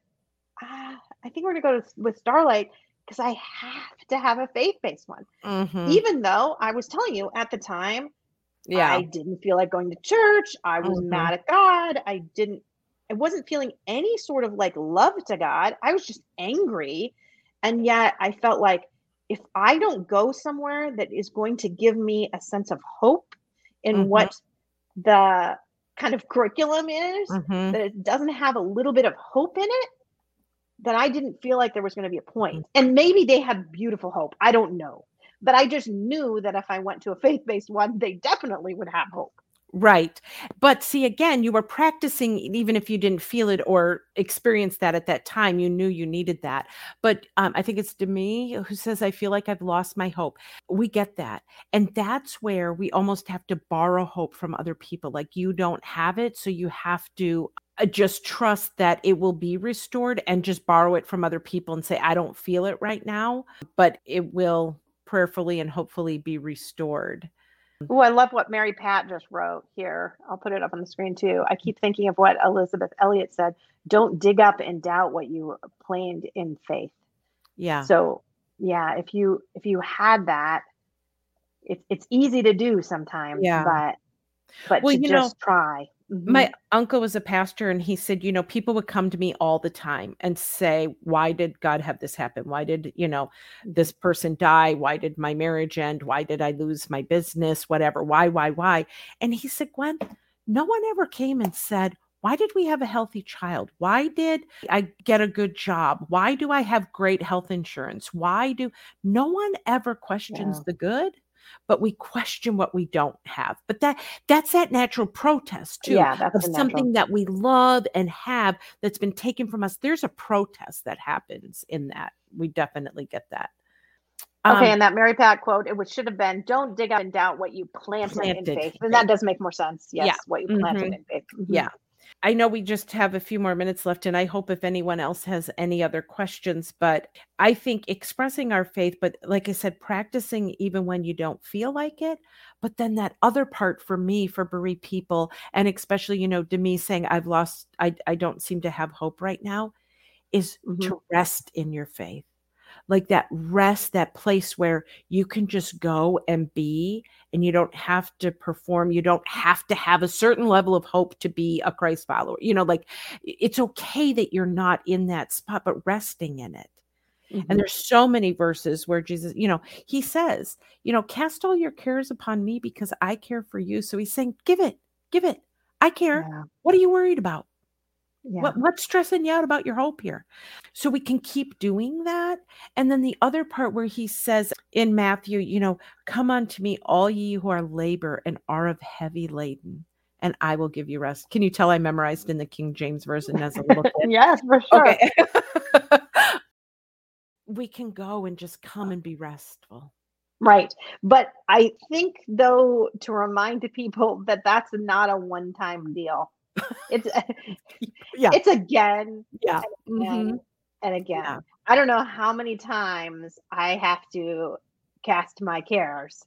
ah, I think we're going to go to, with Starlight because I have to have a faith based one. Mhm. Even though I was telling you at the time, Yeah. I didn't feel like going to church. I was Mhm. mad at God. I didn't, I wasn't feeling any sort of like love to God. I was just angry. And yet I felt like if I don't go somewhere that is going to give me a sense of hope in Mhm. what the kind of curriculum is, Mhm. that it doesn't have a little bit of hope in it, then I didn't feel like there was going to be a point. Mm. And maybe they had beautiful hope. I don't know. But I just knew that if I went to a faith based one, they definitely would have hope. Right. But see, again, you were practicing even if you didn't feel it or experience that at that time. You knew you needed that. But um, I think it's Demi who says, I feel like I've lost my hope. We get that. And that's where we almost have to borrow hope from other people. Like you don't have it. So you have to uh, just trust that it will be restored and just borrow it from other people and say, I don't feel it right now, but it will prayerfully and hopefully be restored. Oh, I love what Mary Pat just wrote here. I'll put it up on the screen too. I keep thinking of what Elisabeth Elliot said don't dig up and doubt what you planned in faith. Yeah. So, yeah, if you if you had that, it's it's easy to do sometimes, Yeah. but but Well, to you know, just try. Mhm. My uncle was a pastor, and he said, you know, people would come to me all the time and say, Why did God have this happen? Why did, you know, this person die? Why did my marriage end? Why did I lose my business? Whatever. Why, why, why? And he said, Gwen, no one ever came and said, why did we have a healthy child? Why did I get a good job? Why do I have great health insurance? Why do no one ever questions Yeah. the good, but we question what we don't have. But that that's that natural protest too Yeah, that's of the natural. something that we love and have that's been taken from us. There's a protest that happens in that. We definitely get that. Okay, Um, and that Mary Pat quote, it should have been, "Don't dig up and doubt what you planted, Planted. in faith." And that does make more sense. Yes, Yeah. what you planted Mhm. in faith. Mhm. Yeah. I know we just have a few more minutes left, and I hope if anyone else has any other questions, but I think expressing our faith, but like I said, practicing even when you don't feel like it. But then that other part for me, for bereaved people, and especially, you know, Demi saying, I've lost, I, I don't seem to have hope right now, is Mhm. to rest in your faith. Like that rest, that place where you can just go and be and you don't have to perform you don't have to have a certain level of hope to be a christ follower you know like it's okay that you're not in that spot but resting in it. Mhm. and there's so many verses where jesus you know he says you know cast all your cares upon me because i care for you. So he's saying give it give it. I care. Yeah. what are you worried about yeah. what, what's stressing you out about your hope here? So we can keep doing that. And then the other part where he says in Matthew, you know, come unto me, all ye who are labor and are of heavy laden, and I will give you rest. Can you tell I memorized in the King James Version as a little kid? yes, for sure. Okay. we can go and just come and be restful. Right. But I think, though, to remind the people that that's not a one time deal. It's Yeah. it's again Yeah. and, Mhm. and again. Yeah. I don't know how many times I have to cast my cares,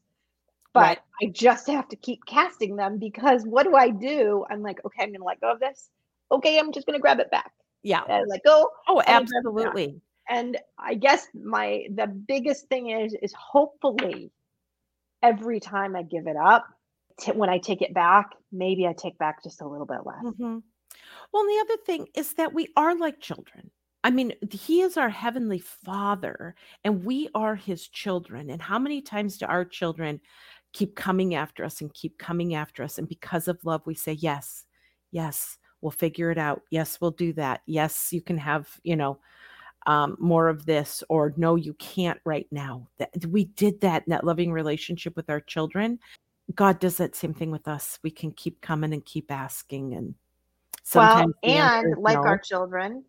but Right. I just have to keep casting them because what do I do? I'm like, okay, I'm going to let go of this. Okay, I'm just going to grab it back. Yeah. And let go. Oh, and then grab it back. absolutely. and i guess my the biggest thing is is hopefully every time i give it up t- when i take it back maybe i take back just a little bit less Mhm. Well, the other thing is that we are like children. I mean, he is our heavenly father and we are his children. And how many times do our children keep coming after us and keep coming after us? And because of love, we say, yes, yes, we'll figure it out. Yes, we'll do that. Yes, you can have, you know, um, more of this, or no, you can't right now. That we did that in that loving relationship with our children. God does that same thing with us. We can keep coming and keep asking, and well sometimes answer and like no. our children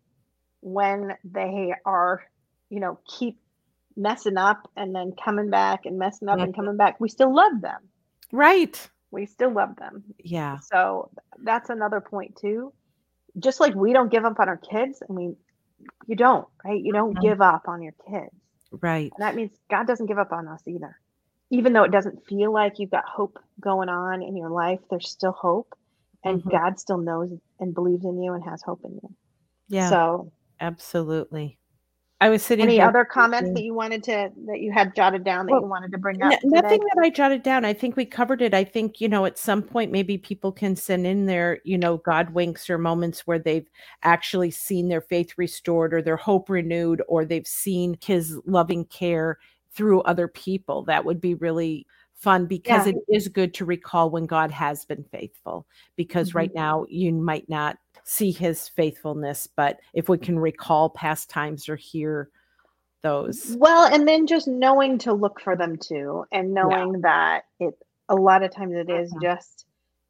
when they are you know keep messing up and then coming back and messing up and Mm-hmm. coming back we still love them right, we still love them yeah, so that's another point too just like we don't give up on our kids i mean you don't right you don't Mhm. give up on your kids right, And that means God doesn't give up on us either. Even though it doesn't feel like you've got hope going on in your life, there's still hope. And Mhm. God still knows and believes in you and has hope in you. yeah, So, absolutely. I was sitting. any other comments that you wanted to, that you had jotted down that Well, you wanted to bring N- up? nothing today? that I jotted down. I think we covered it. I think, you know, at some point, maybe people can send in their, you know, God winks or moments where they've actually seen their faith restored or their hope renewed or they've seen his loving care through other people. That would be really fun because Yeah. it is good to recall when God has been faithful. Because right Mhm. now, you might not see his faithfulness, but if we can recall past times or hear those. Well, and then just knowing to look for them too, and knowing that it a lot of times it is Mhm. just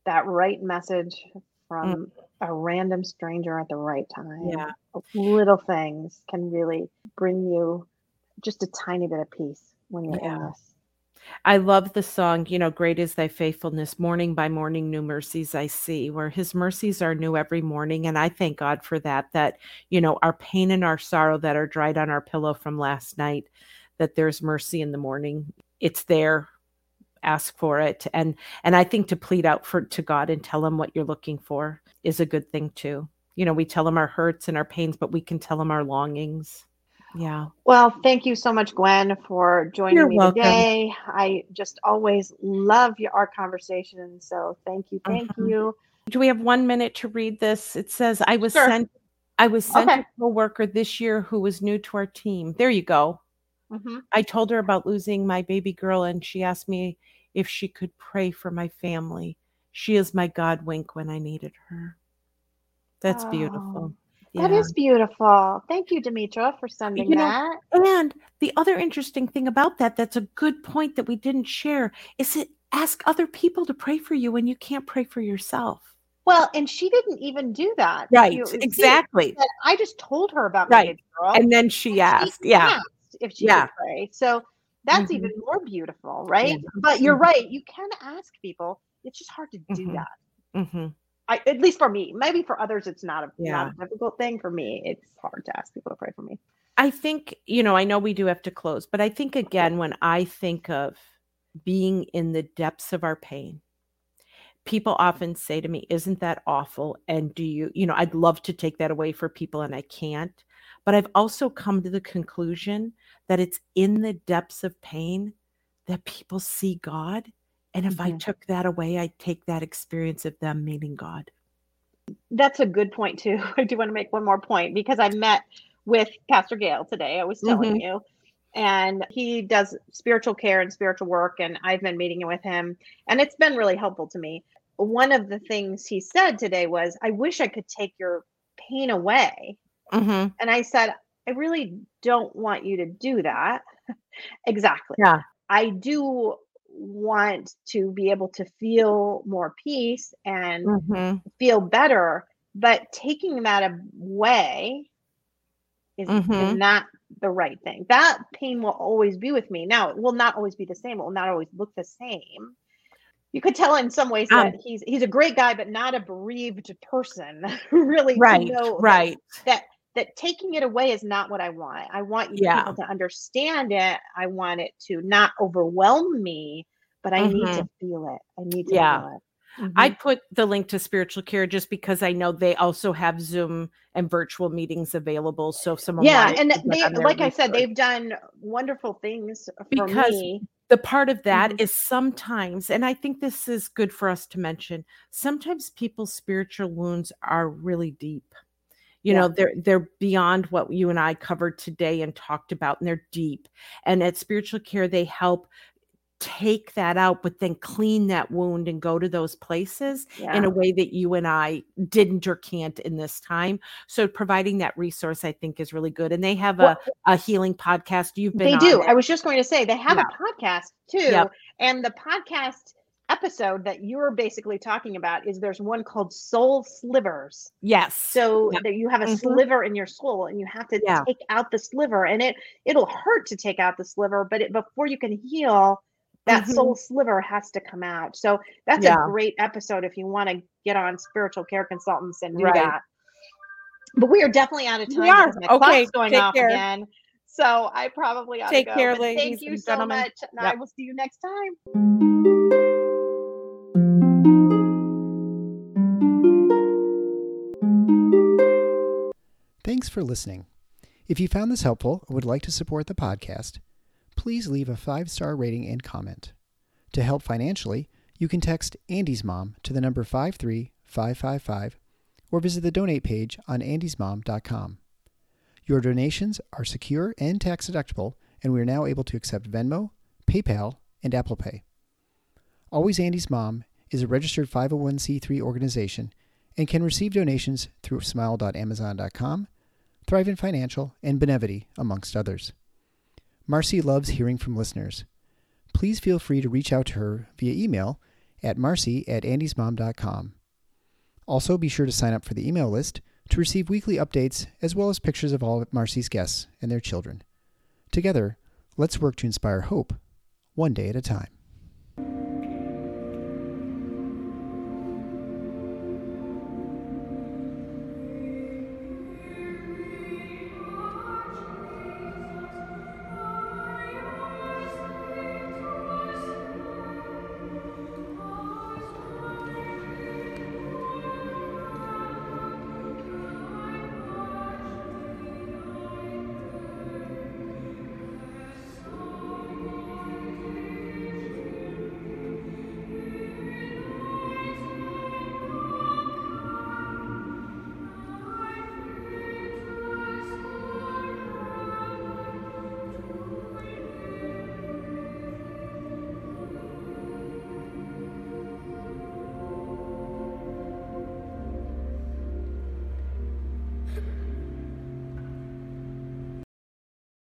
that right message from a random stranger at the right time. Yeah. Little things can really bring you just a tiny bit of peace when you're in this. I love the song, you know, great is thy faithfulness. Morning by morning, new mercies I see, where his mercies are new every morning. And I thank God for that, that, you know, our pain and our sorrow that are dried on our pillow from last night, that there's mercy in the morning. It's there. Ask for it. And and I think to plead out for to God and tell him what you're looking for is a good thing too. You know, we tell him our hurts and our pains, but we can tell him our longings. Yeah. Well, thank you so much, Gwen, for joining You're me welcome. today. I just always love your, our conversation. So thank you, thank Mhm. you. Do we have one minute to read this? It says, I was Sure. sent I was sent Okay. a coworker this year who was new to our team. There you go. Mhm. I told her about losing my baby girl and she asked me if she could pray for my family. She is my God wink when I needed her. That's beautiful. That Yeah. is beautiful. Thank you, Demetra, for sending You know, that. And the other interesting thing about that, that's a good point that we didn't share, is that ask other people to pray for you when you can't pray for yourself. Well, and she didn't even do that. Right. You- exactly. I just told her about Right. baby girl. And then she and asked. Yeah. asked if she Yeah. could pray. So that's Mhm. even more beautiful, right? Yeah. But you're Mhm. right. You can ask people. It's just hard to do Mhm. that. I, at least for me. Maybe for others, it's not a, Yeah. not a difficult thing. For me, it's hard to ask people to pray for me. I think, you know, I know we do have to close, but I think again, when I think of being in the depths of our pain, people often say to me, Isn't that awful? And do you, you know, I'd love to take that away for people and I can't. But I've also come to the conclusion that it's in the depths of pain that people see God. And if I Mhm. took that away, I'd take that experience of them meeting God. That's a good point too. I do want to make one more point because I met with Pastor Gail today. I was telling you, and he does spiritual care and spiritual work, and I've been meeting with him, and it's been really helpful to me. One of the things he said today was, "I wish I could take your pain away," Mm-hmm. and I said, "I really don't want you to do that." exactly. Yeah. I do want to be able to feel more peace and Mm-hmm. feel better but taking that away is, is Mhm. not the right thing that pain will always be with me now it will not always be the same it will not always look the same you could tell in some ways Um, that he's he's a great guy but not a bereaved person really Right. know Right. that that taking it away is not what I want. I want you Yeah. people to understand it. I want it to not overwhelm me, but I need to feel it. I need to Mm-hmm. Yeah. feel it. I Mhm. put the link to spiritual care just because I know they also have Zoom and virtual meetings available. So if someone yeah, and they like I said, they've done wonderful things for Because me. the part of that is Mhm. sometimes, and I think this is good for us to mention, sometimes people's spiritual wounds are really deep. You Yeah. know, they're they're beyond what you and I covered today and talked about, and they're deep. And at spiritual care, they help take that out, but then clean that wound and go to those places Yeah. in a way that you and I didn't or can't in this time. So providing that resource, I think, is really good. And they have Well, a, a healing podcast. You've been they do. it. I was just going to say they have Yeah. a podcast too. Yep. And the podcast episode that you're basically talking about is there's one called Soul Slivers. yes. So Yep. that you have a Mhm. sliver in your soul and you have to Yeah. take out the sliver and it it'll hurt to take out the sliver, but it, before you can heal, that Mhm. soul sliver has to come out. So that's Yeah. a great episode if you want to get on spiritual care consultants and do Right. that. But we are definitely out of time We are. because Okay, going take off care. again. So I probably ought Take to go. care, But ladies Thank you so gentlemen. much. And I will see you next time. Thanks for listening. If you found this helpful or would like to support the podcast, please leave a five star rating and comment. To help financially, you can text Andy's Mom to the number 53555 or visit the donate page on andysmom.com. Your donations are secure and tax deductible, and we are now able to accept Venmo, PayPal, and Apple Pay. Always Andy's Mom is a registered 501c3 organization and can receive donations through smile.amazon.com, Thrivent Financial, and Benevity, amongst others. Marcy loves hearing from listeners. Please feel free to reach out to her via email at marcy at andysmom.com. Also, be sure to sign up for the email list to receive weekly updates as well as pictures of all of Marcy's guests and their children. Together, let's work to inspire hope, one day at a time.